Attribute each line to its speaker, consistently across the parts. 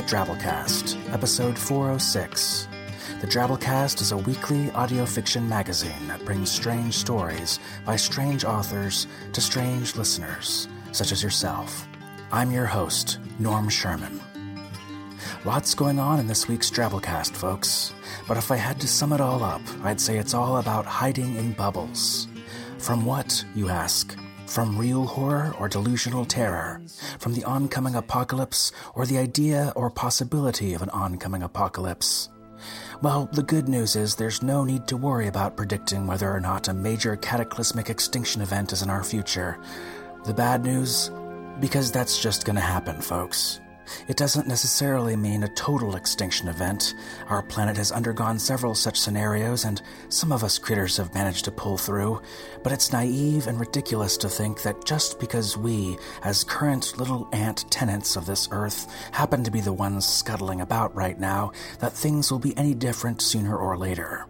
Speaker 1: The Drabblecast, episode 406. The Drabblecast is a weekly audio fiction magazine that brings strange stories by strange authors to strange listeners, such as yourself. I'm your host, Norm Sherman. Lots going on in this week's Drabblecast, folks, but if I had to sum it all up, I'd say it's all about hiding in bubbles. From what, you ask? From real horror or delusional terror? From the oncoming apocalypse or the idea or possibility of an oncoming apocalypse? Well, the good news is there's no need to worry about predicting whether or not a major cataclysmic extinction event is in our future. The bad news? Because that's just gonna happen, folks. It doesn't necessarily mean a total extinction event. Our planet has undergone several such scenarios, and some of us critters have managed to pull through. But it's naive and ridiculous to think that just because we, as current little ant tenants of this Earth, happen to be the ones scuttling about right now, that things will be any different sooner or later.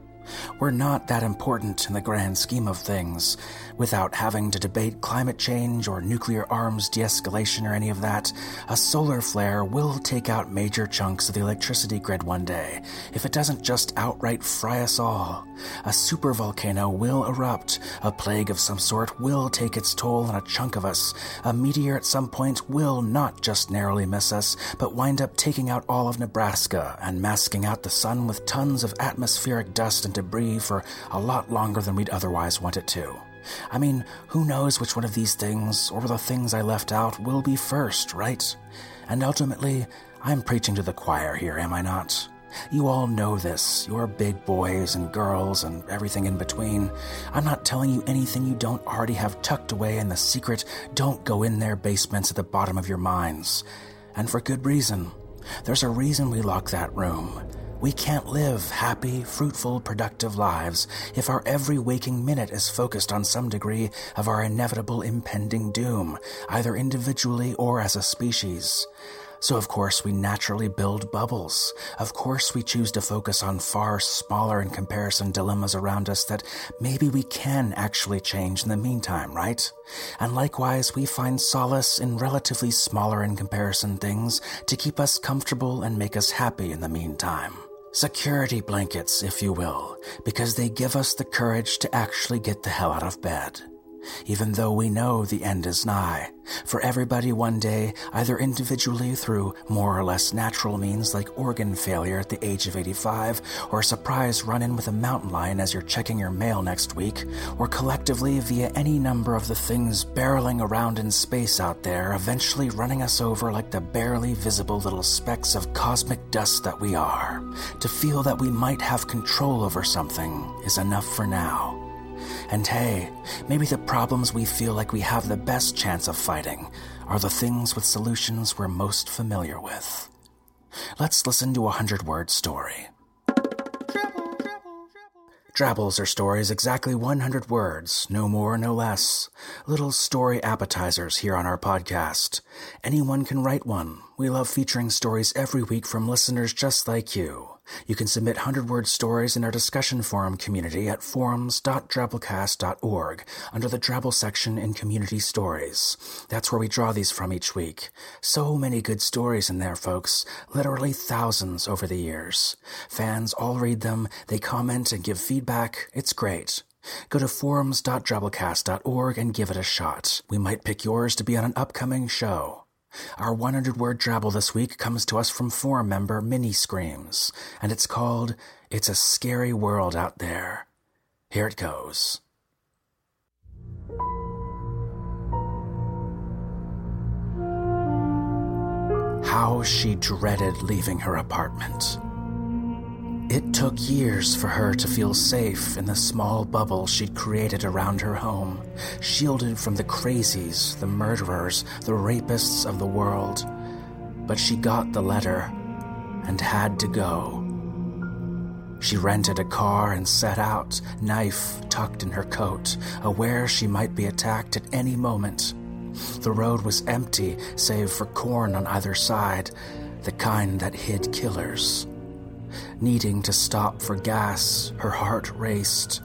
Speaker 1: We're not that important in the grand scheme of things. Without having to debate climate change or nuclear arms de escalation or any of that, a solar flare will take out major chunks of the electricity grid one day, if it doesn't just outright fry us all. A supervolcano will erupt, a plague of some sort will take its toll on a chunk of us, a meteor at some point will not just narrowly miss us, but wind up taking out all of Nebraska and masking out the sun with tons of atmospheric dust and debris for a lot longer than we'd otherwise want it to. I mean, who knows which one of these things, or the things I left out, will be first, right? And ultimately, I'm preaching to the choir here, am I not? You all know this. You're big boys and girls and everything in between. I'm not telling you anything you don't already have tucked away in the secret, don't go in there basements at the bottom of your minds. And for good reason. There's a reason we lock that room. We can't live happy, fruitful, productive lives if our every waking minute is focused on some degree of our inevitable impending doom, either individually or as a species. So, of course, we naturally build bubbles. Of course, we choose to focus on far smaller in comparison dilemmas around us that maybe we can actually change in the meantime, right? And likewise, we find solace in relatively smaller in comparison things to keep us comfortable and make us happy in the meantime. Security blankets, if you will, because they give us the courage to actually get the hell out of bed. Even though we know the end is nigh, for everybody one day, either individually through more or less natural means like organ failure at the age of 85, or a surprise run in with a mountain lion as you're checking your mail next week, or collectively via any number of the things barreling around in space out there, eventually running us over like the barely visible little specks of cosmic dust that we are. To feel that we might have control over something is enough for now. And hey, maybe the problems we feel like we have the best chance of fighting are the things with solutions we're most familiar with. Let's listen to a hundred word story. Drabbles are stories exactly 100 words, no more, no less. Little story appetizers here on our podcast. Anyone can write one. We love featuring stories every week from listeners just like you. You can submit 100 word stories in our discussion forum community at forums.drabblecast.org under the Drabble section in Community Stories. That's where we draw these from each week. So many good stories in there, folks. Literally thousands over the years. Fans all read them, they comment and give feedback. It's great. Go to forums.drabblecast.org and give it a shot. We might pick yours to be on an upcoming show. Our 100 word drabble this week comes to us from forum member Mini Screams, and it's called It's a Scary World Out There. Here it goes. How she dreaded leaving her apartment. It took years for her to feel safe in the small bubble she'd created around her home, shielded from the crazies, the murderers, the rapists of the world. But she got the letter and had to go. She rented a car and set out, knife tucked in her coat, aware she might be attacked at any moment. The road was empty, save for corn on either side, the kind that hid killers. Needing to stop for gas, her heart raced.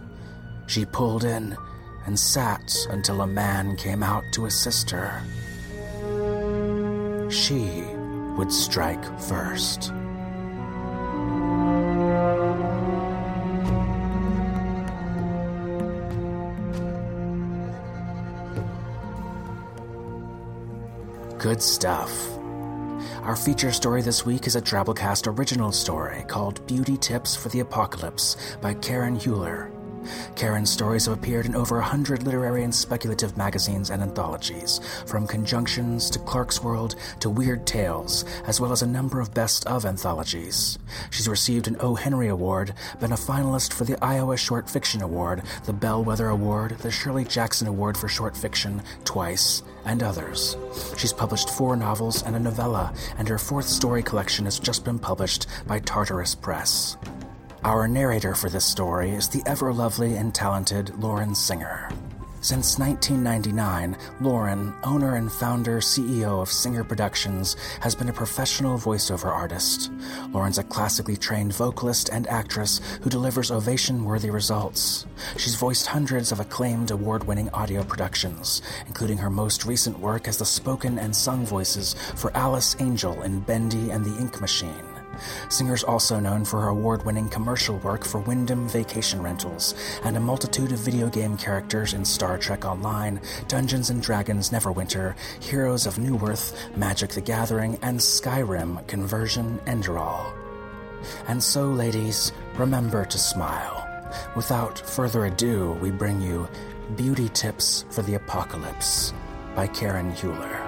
Speaker 1: She pulled in and sat until a man came out to assist her. She would strike first. Good stuff. Our feature story this week is a Drabblecast original story called Beauty Tips for the Apocalypse by Karen Heuler. Karen's stories have appeared in over a hundred literary and speculative magazines and anthologies, from Conjunctions to Clarkesworld to Weird Tales, as well as a number of best of anthologies. She's received an O. Henry Award, been a finalist for the Iowa Short Fiction Award, the Bellwether Award, the Shirley Jackson Award for Short Fiction twice, and others. She's published four novels and a novella, and her fourth story collection has just been published by Tartarus Press. Our narrator for this story is the ever lovely and talented Lauren Singer. Since 1999, Lauren, owner and founder CEO of Singer Productions, has been a professional voiceover artist. Lauren's a classically trained vocalist and actress who delivers ovation worthy results. She's voiced hundreds of acclaimed award winning audio productions, including her most recent work as the spoken and sung voices for Alice Angel in Bendy and the Ink Machine. Singer's also known for her award winning commercial work for Wyndham Vacation Rentals and a multitude of video game characters in Star Trek Online, Dungeons and Dragons Neverwinter, Heroes of Newerth, Magic the Gathering, and Skyrim Conversion Enderal. And so, ladies, remember to smile. Without further ado, we bring you Beauty Tips for the Apocalypse by Karen Heuler.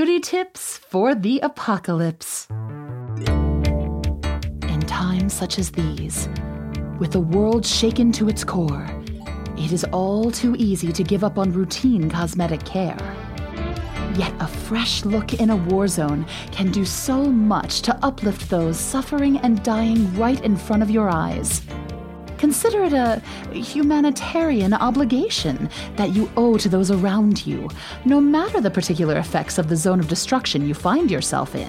Speaker 2: Beauty tips for the apocalypse. In times such as these, with the world shaken to its core, it is all too easy to give up on routine cosmetic care. Yet a fresh look in a war zone can do so much to uplift those suffering and dying right in front of your eyes. Consider it a humanitarian obligation that you owe to those around you, no matter the particular effects of the zone of destruction you find yourself in.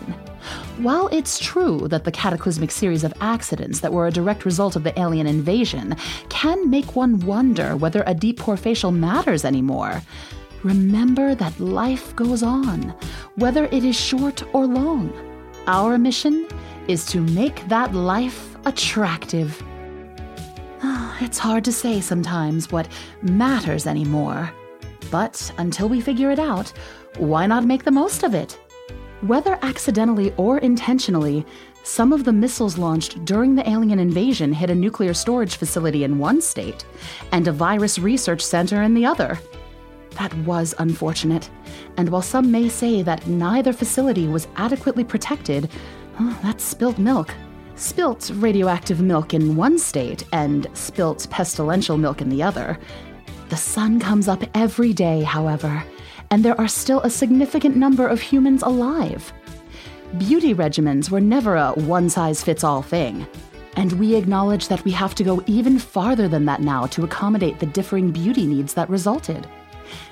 Speaker 2: While it's true that the cataclysmic series of accidents that were a direct result of the alien invasion can make one wonder whether a deep pore facial matters anymore, remember that life goes on, whether it is short or long. Our mission is to make that life attractive. It's hard to say sometimes what matters anymore. But until we figure it out, why not make the most of it? Whether accidentally or intentionally, some of the missiles launched during the alien invasion hit a nuclear storage facility in one state and a virus research center in the other. That was unfortunate, and while some may say that neither facility was adequately protected, that's spilt milk spilt radioactive milk in one state and spilt pestilential milk in the other. The sun comes up every day, however, and there are still a significant number of humans alive. Beauty regimens were never a one size fits all thing, and we acknowledge that we have to go even farther than that now to accommodate the differing beauty needs that resulted.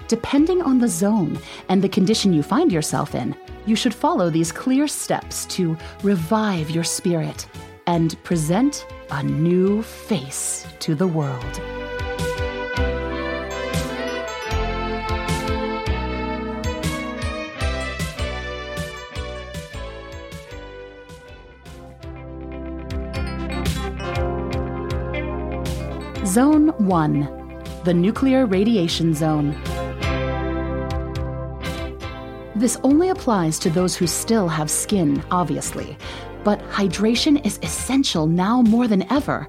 Speaker 2: Depending on the zone and the condition you find yourself in, you should follow these clear steps to revive your spirit and present a new face to the world. Zone 1 The Nuclear Radiation Zone. This only applies to those who still have skin, obviously, but hydration is essential now more than ever.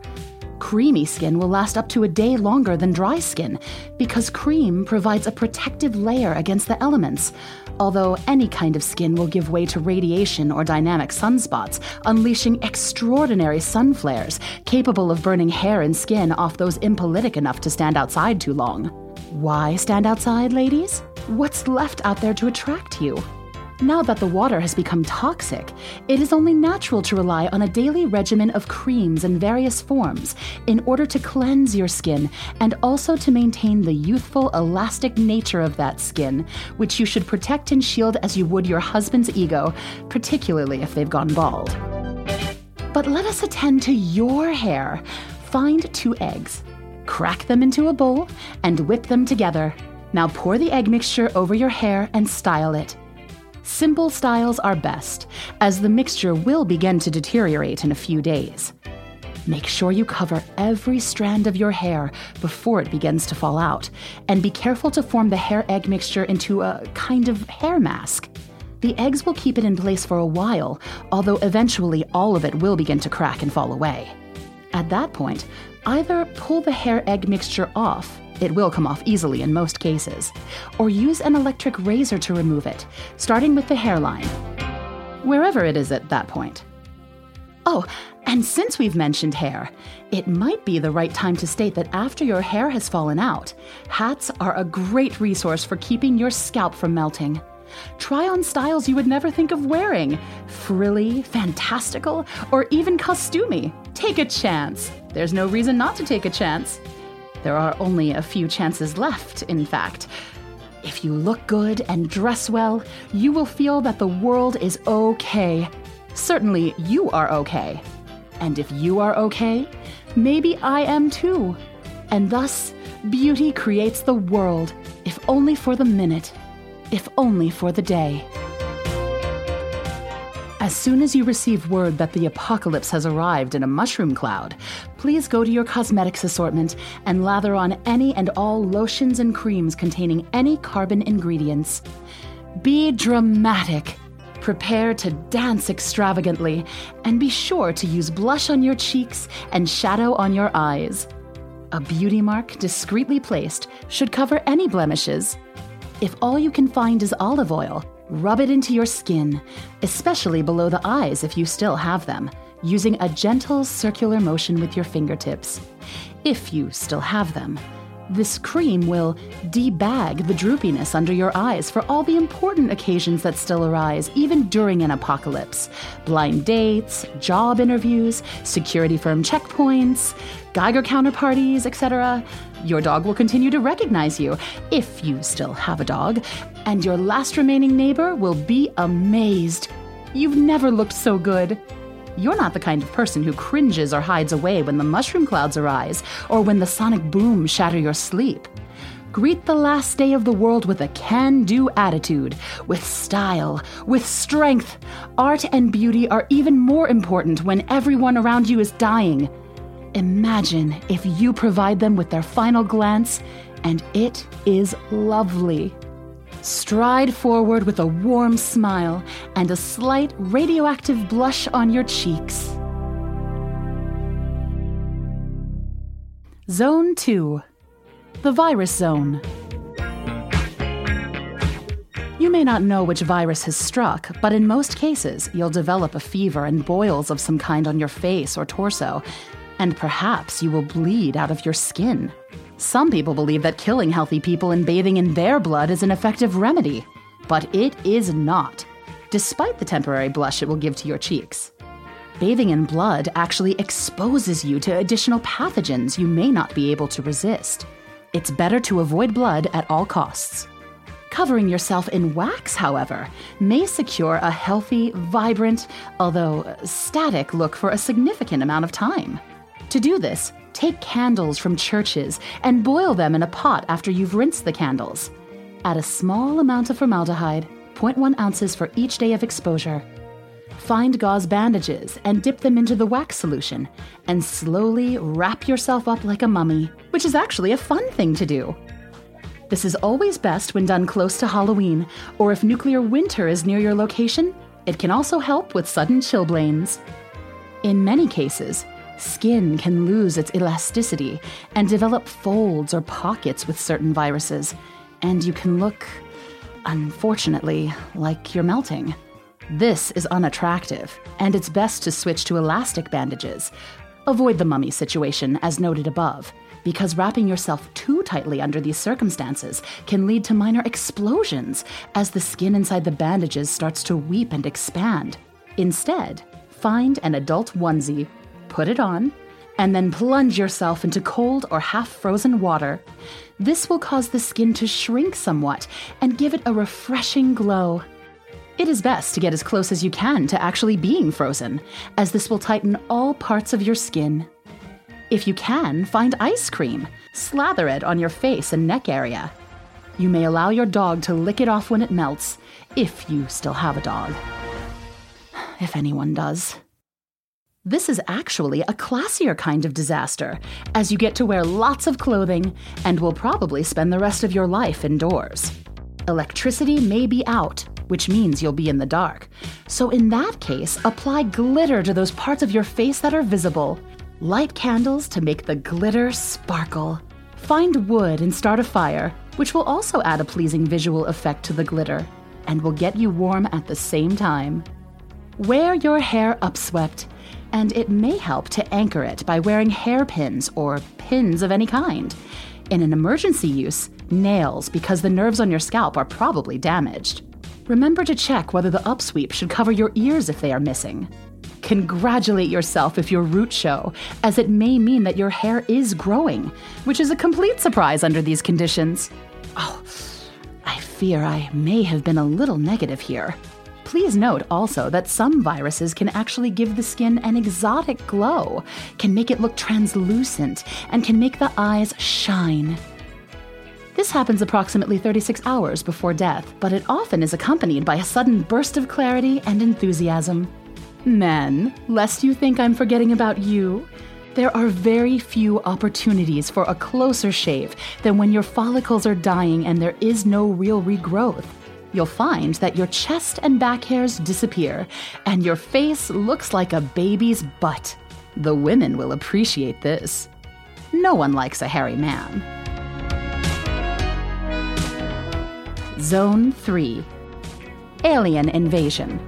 Speaker 2: Creamy skin will last up to a day longer than dry skin because cream provides a protective layer against the elements. Although any kind of skin will give way to radiation or dynamic sunspots, unleashing extraordinary sun flares capable of burning hair and skin off those impolitic enough to stand outside too long. Why stand outside, ladies? What's left out there to attract you? Now that the water has become toxic, it is only natural to rely on a daily regimen of creams in various forms in order to cleanse your skin and also to maintain the youthful, elastic nature of that skin, which you should protect and shield as you would your husband's ego, particularly if they've gone bald. But let us attend to your hair. Find two eggs, crack them into a bowl, and whip them together. Now pour the egg mixture over your hair and style it. Simple styles are best, as the mixture will begin to deteriorate in a few days. Make sure you cover every strand of your hair before it begins to fall out, and be careful to form the hair egg mixture into a kind of hair mask. The eggs will keep it in place for a while, although eventually all of it will begin to crack and fall away. At that point, either pull the hair egg mixture off it will come off easily in most cases. Or use an electric razor to remove it, starting with the hairline, wherever it is at that point. Oh, and since we've mentioned hair, it might be the right time to state that after your hair has fallen out, hats are a great resource for keeping your scalp from melting. Try on styles you would never think of wearing frilly, fantastical, or even costumey. Take a chance. There's no reason not to take a chance. There are only a few chances left, in fact. If you look good and dress well, you will feel that the world is okay. Certainly, you are okay. And if you are okay, maybe I am too. And thus, beauty creates the world, if only for the minute, if only for the day. As soon as you receive word that the apocalypse has arrived in a mushroom cloud, please go to your cosmetics assortment and lather on any and all lotions and creams containing any carbon ingredients. Be dramatic. Prepare to dance extravagantly, and be sure to use blush on your cheeks and shadow on your eyes. A beauty mark discreetly placed should cover any blemishes. If all you can find is olive oil, Rub it into your skin, especially below the eyes if you still have them, using a gentle circular motion with your fingertips. If you still have them. This cream will debag the droopiness under your eyes for all the important occasions that still arise, even during an apocalypse blind dates, job interviews, security firm checkpoints, Geiger counterparties, etc. Your dog will continue to recognize you, if you still have a dog, and your last remaining neighbor will be amazed. You've never looked so good. You're not the kind of person who cringes or hides away when the mushroom clouds arise or when the sonic boom shatter your sleep. Greet the last day of the world with a can do attitude, with style, with strength. Art and beauty are even more important when everyone around you is dying. Imagine if you provide them with their final glance, and it is lovely. Stride forward with a warm smile and a slight radioactive blush on your cheeks. Zone 2 The Virus Zone. You may not know which virus has struck, but in most cases, you'll develop a fever and boils of some kind on your face or torso, and perhaps you will bleed out of your skin. Some people believe that killing healthy people and bathing in their blood is an effective remedy, but it is not, despite the temporary blush it will give to your cheeks. Bathing in blood actually exposes you to additional pathogens you may not be able to resist. It's better to avoid blood at all costs. Covering yourself in wax, however, may secure a healthy, vibrant, although static look for a significant amount of time. To do this, Take candles from churches and boil them in a pot after you've rinsed the candles. Add a small amount of formaldehyde, 0.1 ounces for each day of exposure. Find gauze bandages and dip them into the wax solution, and slowly wrap yourself up like a mummy, which is actually a fun thing to do. This is always best when done close to Halloween, or if nuclear winter is near your location, it can also help with sudden chilblains. In many cases, skin can lose its elasticity and develop folds or pockets with certain viruses, and you can look, unfortunately, like you're melting. This is unattractive, and it's best to switch to elastic bandages. Avoid the mummy situation, as noted above, because wrapping yourself too tightly under these circumstances can lead to minor explosions as the skin inside the bandages starts to weep and expand. Instead, find an adult onesie, put it on, and then plunge yourself into cold or half frozen water. This will cause the skin to shrink somewhat and give it a refreshing glow. It is best to get as close as you can to actually being frozen, as this will tighten all parts of your skin. If you can, find ice cream, slather it on your face and neck area. You may allow your dog to lick it off when it melts, if you still have a dog. If anyone does. This is actually a classier kind of disaster, as you get to wear lots of clothing and will probably spend the rest of your life indoors. Electricity may be out, which means you'll be in the dark. So, in that case, apply glitter to those parts of your face that are visible. Light candles to make the glitter sparkle. Find wood and start a fire, which will also add a pleasing visual effect to the glitter and will get you warm at the same time. Wear your hair upswept, and it may help to anchor it by wearing hairpins or pins of any kind. In an emergency use, nails because the nerves on your scalp are probably damaged. Remember to check whether the upsweep should cover your ears if they are missing. Congratulate yourself if your roots show, as it may mean that your hair is growing, which is a complete surprise under these conditions. Oh, I fear I may have been a little negative here. Please note also that some viruses can actually give the skin an exotic glow, can make it look translucent, and can make the eyes shine. This happens approximately 36 hours before death, but it often is accompanied by a sudden burst of clarity and enthusiasm. Men, lest you think I'm forgetting about you, there are very few opportunities for a closer shave than when your follicles are dying and there is no real regrowth. You'll find that your chest and back hairs disappear, and your face looks like a baby's butt. The women will appreciate this. No one likes a hairy man. Zone 3 Alien Invasion.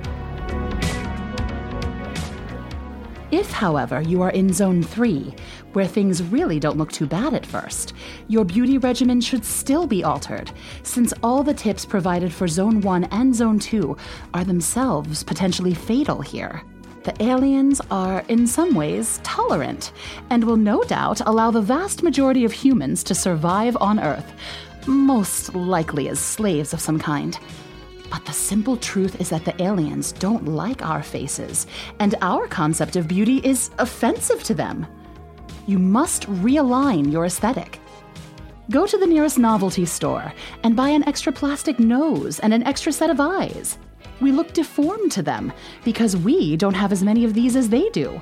Speaker 2: If, however, you are in Zone 3, where things really don't look too bad at first, your beauty regimen should still be altered, since all the tips provided for Zone 1 and Zone 2 are themselves potentially fatal here. The aliens are, in some ways, tolerant, and will no doubt allow the vast majority of humans to survive on Earth, most likely as slaves of some kind. But the simple truth is that the aliens don't like our faces, and our concept of beauty is offensive to them. You must realign your aesthetic. Go to the nearest novelty store and buy an extra plastic nose and an extra set of eyes. We look deformed to them because we don't have as many of these as they do.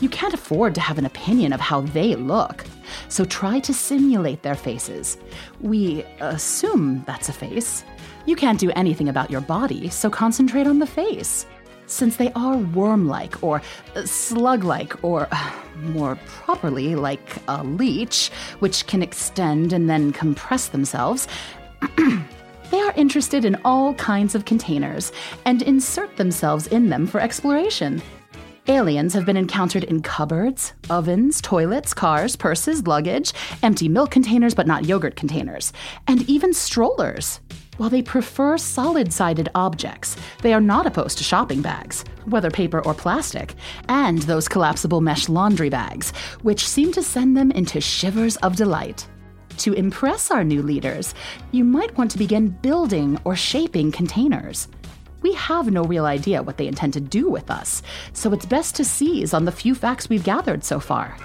Speaker 2: You can't afford to have an opinion of how they look, so try to simulate their faces. We assume that's a face. You can't do anything about your body, so concentrate on the face. Since they are worm like, or uh, slug like, or uh, more properly, like a leech, which can extend and then compress themselves, they are interested in all kinds of containers and insert themselves in them for exploration. Aliens have been encountered in cupboards, ovens, toilets, cars, purses, luggage, empty milk containers but not yogurt containers, and even strollers. While they prefer solid sided objects, they are not opposed to shopping bags, whether paper or plastic, and those collapsible mesh laundry bags, which seem to send them into shivers of delight. To impress our new leaders, you might want to begin building or shaping containers we have no real idea what they intend to do with us, so it's best to seize on the few facts we've gathered so far.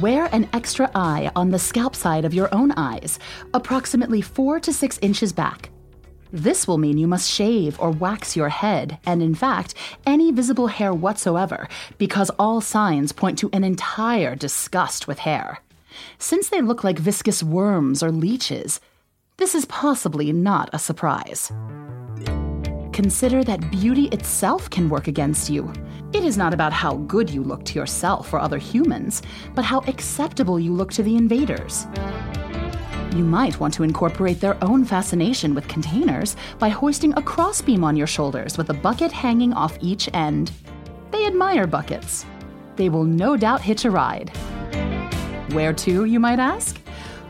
Speaker 2: Wear an extra eye on the scalp side of your own eyes, approximately 4 to 6 inches back. This will mean you must shave or wax your head, and in fact, any visible hair whatsoever, because all signs point to an entire disgust with hair. Since they look like viscous worms or leeches, this is possibly not a surprise. Consider that beauty itself can work against you. It is not about how good you look to yourself or other humans, but how acceptable you look to the invaders. You might want to incorporate their own fascination with containers by hoisting a crossbeam on your shoulders with a bucket hanging off each end. They admire buckets. They will no doubt hitch a ride. Where to, you might ask?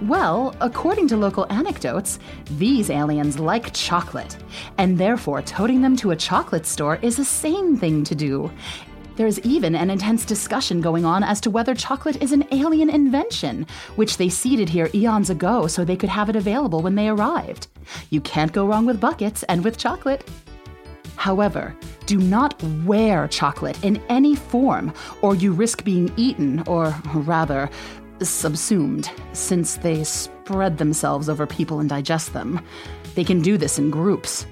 Speaker 2: Well, according to local anecdotes, these aliens like chocolate, and therefore toting them to a chocolate store is a sane thing to do. There's even an intense discussion going on as to whether chocolate is an alien invention, which they seeded here eons ago so they could have it available when they arrived. You can't go wrong with buckets and with chocolate. However, do not wear chocolate in any form, or you risk being eaten, or rather, subsumed, since they spread themselves over people and digest them. They can do this in groups.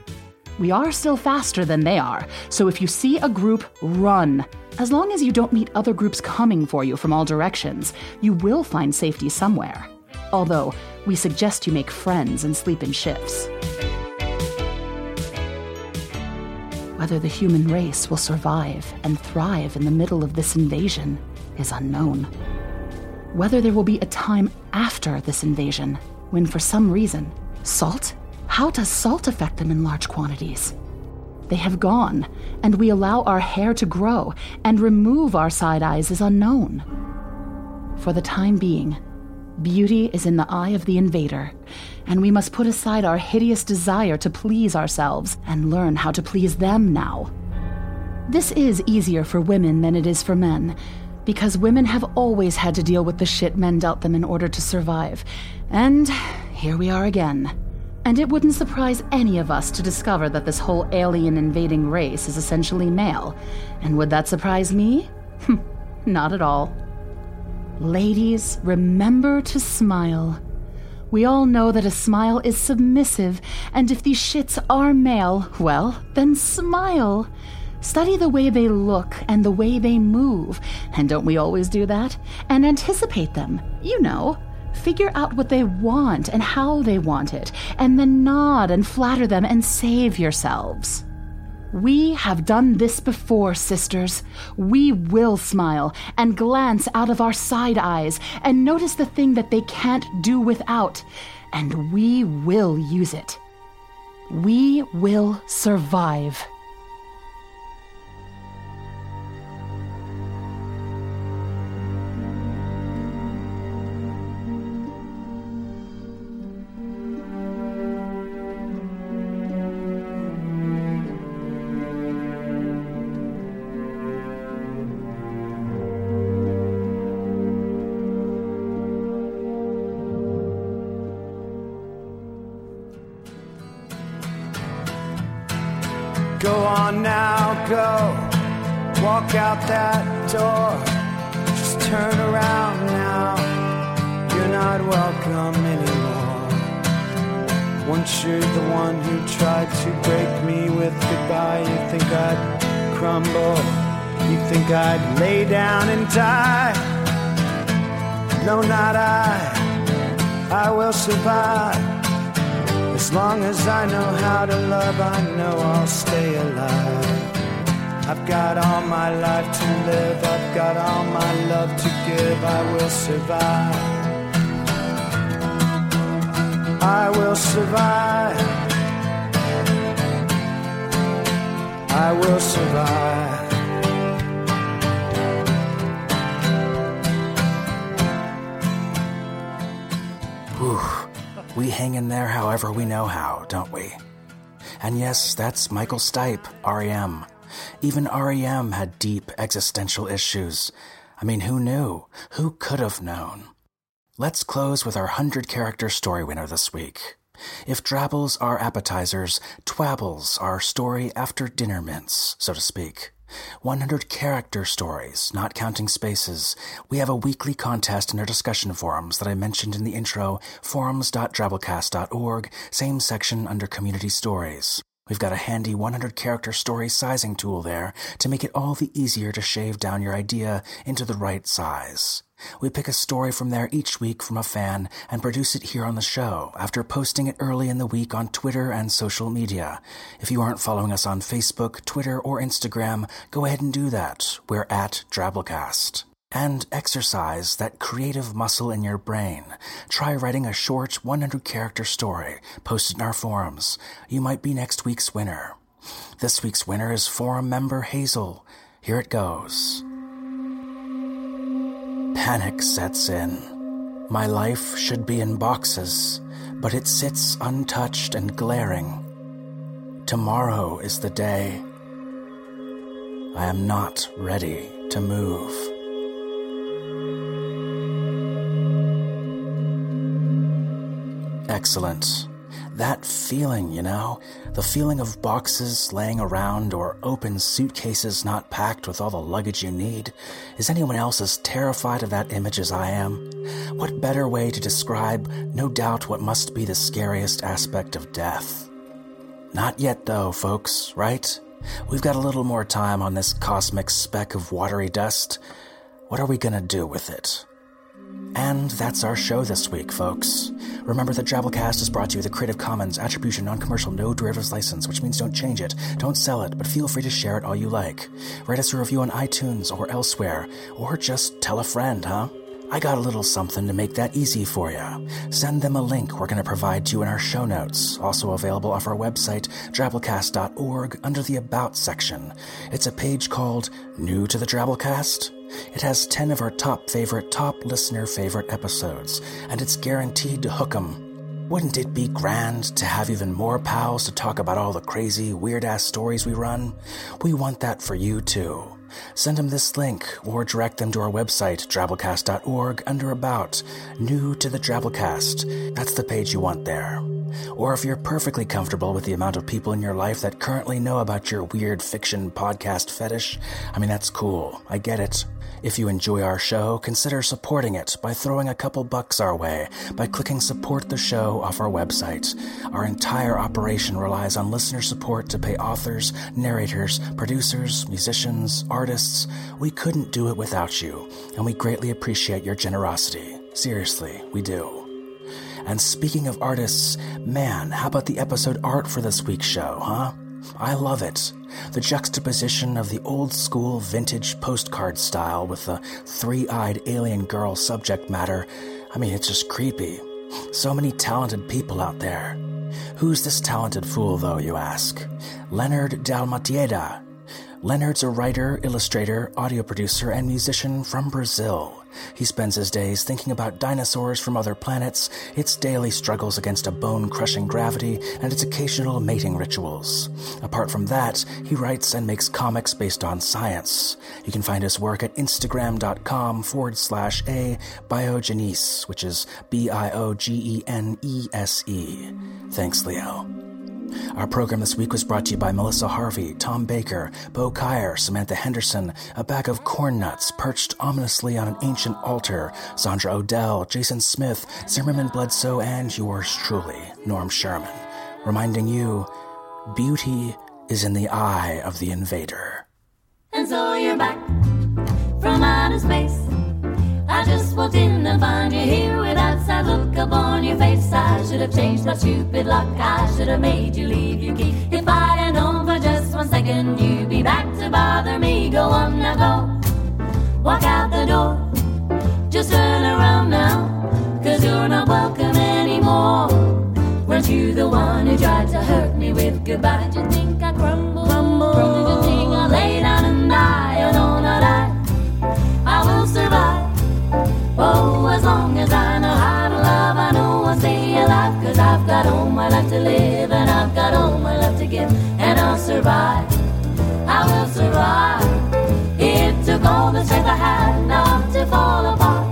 Speaker 2: We are still faster than they are, so if you see a group, run. As long as you don't meet other groups coming for you from all directions, you will find safety somewhere. Although, we suggest you make friends and sleep in shifts. Whether the human race will survive and thrive in the middle of this invasion is unknown. Whether there will be a time after this invasion, when for some reason, salt how does salt affect them in large quantities? They have gone, and we allow our hair to grow and remove our side eyes is unknown. For the time being, beauty is in the eye of the invader, and we must put aside our hideous desire to please ourselves and learn how to please them now. This is easier for women than it is for men, because women have always had to deal with the shit men dealt them in order to survive. And here we are again. And it wouldn't surprise any of us to discover that this whole alien invading race is essentially male. And would that surprise me? Not at all. Ladies, remember to smile. We all know that a smile is submissive, and if these shits are male, well, then smile. Study the way they look and the way they move, and don't we always do that? And anticipate them, you know. Figure out what they want and how they want it, and then nod and flatter them and save yourselves. We have done this before, sisters. We will smile and glance out of our side eyes and notice the thing that they can't do without, and we will use it. We will survive.
Speaker 3: Down and die. No, not I. I will survive. As long as I know how to love, I know I'll stay alive. I've got all my life to live, I've got all my love to give, I will survive. I will survive. I will survive.
Speaker 1: We hang in there however we know how, don't we? And yes, that's Michael Stipe, REM. Even REM had deep existential issues. I mean, who knew? Who could have known? Let's close with our 100 character story winner this week. If drabbles are appetizers, twabbles are story after dinner mints, so to speak. 100 character stories, not counting spaces. We have a weekly contest in our discussion forums that I mentioned in the intro, forums.drabblecast.org, same section under community stories. We've got a handy 100 character story sizing tool there to make it all the easier to shave down your idea into the right size. We pick a story from there each week from a fan and produce it here on the show after posting it early in the week on Twitter and social media. If you aren't following us on Facebook, Twitter, or Instagram, go ahead and do that. We're at Drabblecast. And exercise that creative muscle in your brain. Try writing a short 100 character story, posted in our forums. You might be next week's winner. This week's winner is forum member Hazel. Here it goes. Panic sets in. My life should be in boxes, but it sits untouched and glaring. Tomorrow is the day. I am not ready to move. Excellent. That feeling, you know, the feeling of boxes laying around or open suitcases not packed with all the luggage you need. Is anyone else as terrified of that image as I am? What better way to describe, no doubt, what must be the scariest aspect of death? Not yet, though, folks, right? We've got a little more time on this cosmic speck of watery dust. What are we gonna do with it? And that's our show this week, folks. Remember that Drabblecast is brought to you with a Creative Commons Attribution Non-Commercial No Derivatives License, which means don't change it, don't sell it, but feel free to share it all you like. Write us a review on iTunes or elsewhere, or just tell a friend, huh? I got a little something to make that easy for you. Send them a link we're going to provide to you in our show notes, also available off our website, drabblecast.org, under the About section. It's a page called New to the Drabblecast. It has 10 of our top favorite, top listener favorite episodes, and it's guaranteed to hook 'em. Wouldn't it be grand to have even more pals to talk about all the crazy, weird ass stories we run? We want that for you too. Send them this link or direct them to our website, drabblecast.org, under About, New to the Drabblecast. That's the page you want there. Or if you're perfectly comfortable with the amount of people in your life that currently know about your weird fiction podcast fetish, I mean, that's cool. I get it. If you enjoy our show, consider supporting it by throwing a couple bucks our way by clicking support the show off our website. Our entire operation relies on listener support to pay authors, narrators, producers, musicians, artists. We couldn't do it without you, and we greatly appreciate your generosity. Seriously, we do. And speaking of artists, man, how about the episode art for this week's show, huh? I love it. The juxtaposition of the old school vintage postcard style with the three eyed alien girl subject matter. I mean, it's just creepy. So many talented people out there. Who's this talented fool, though, you ask? Leonard Dalmatieda. Leonard's a writer, illustrator, audio producer, and musician from Brazil. He spends his days thinking about dinosaurs from other planets, its daily struggles against a bone crushing gravity, and its occasional mating rituals. Apart from that, he writes and makes comics based on science. You can find his work at instagram.com forward slash a biogenese, which is B I O G E N E S E. Thanks, Leo. Our program this week was brought to you by Melissa Harvey, Tom Baker, Bo Kaier, Samantha Henderson, a bag of corn nuts perched ominously on an ancient altar, Sandra Odell, Jason Smith, Zimmerman Bledsoe, and yours truly, Norm Sherman, reminding you beauty is in the eye of the invader.
Speaker 4: And so you're back from outer space. Just walked in and found you here with that sad look upon your face. I should have changed my stupid luck. I should have made you leave your key. If I'd known for just one second you'd be back to bother me, go on now, go. Walk out the door. Just turn around now, cause you're not welcome anymore. Weren't you the one who tried to hurt me with goodbye? Did you think I crumble? Got all my life to live, and I've got all my love to give, and I'll survive. I will survive. It took all the strength I had not to fall apart.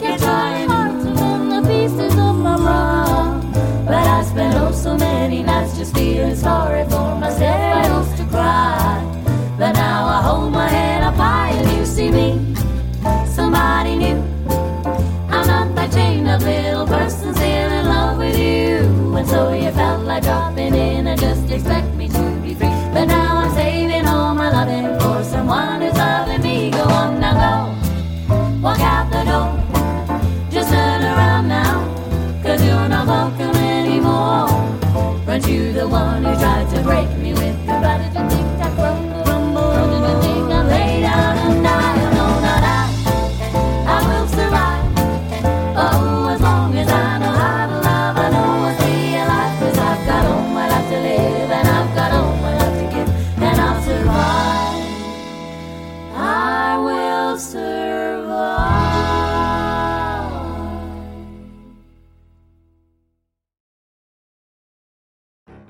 Speaker 4: Kept trying hard to mend the pieces of my bra. But I spent oh so many nights just feeling sorry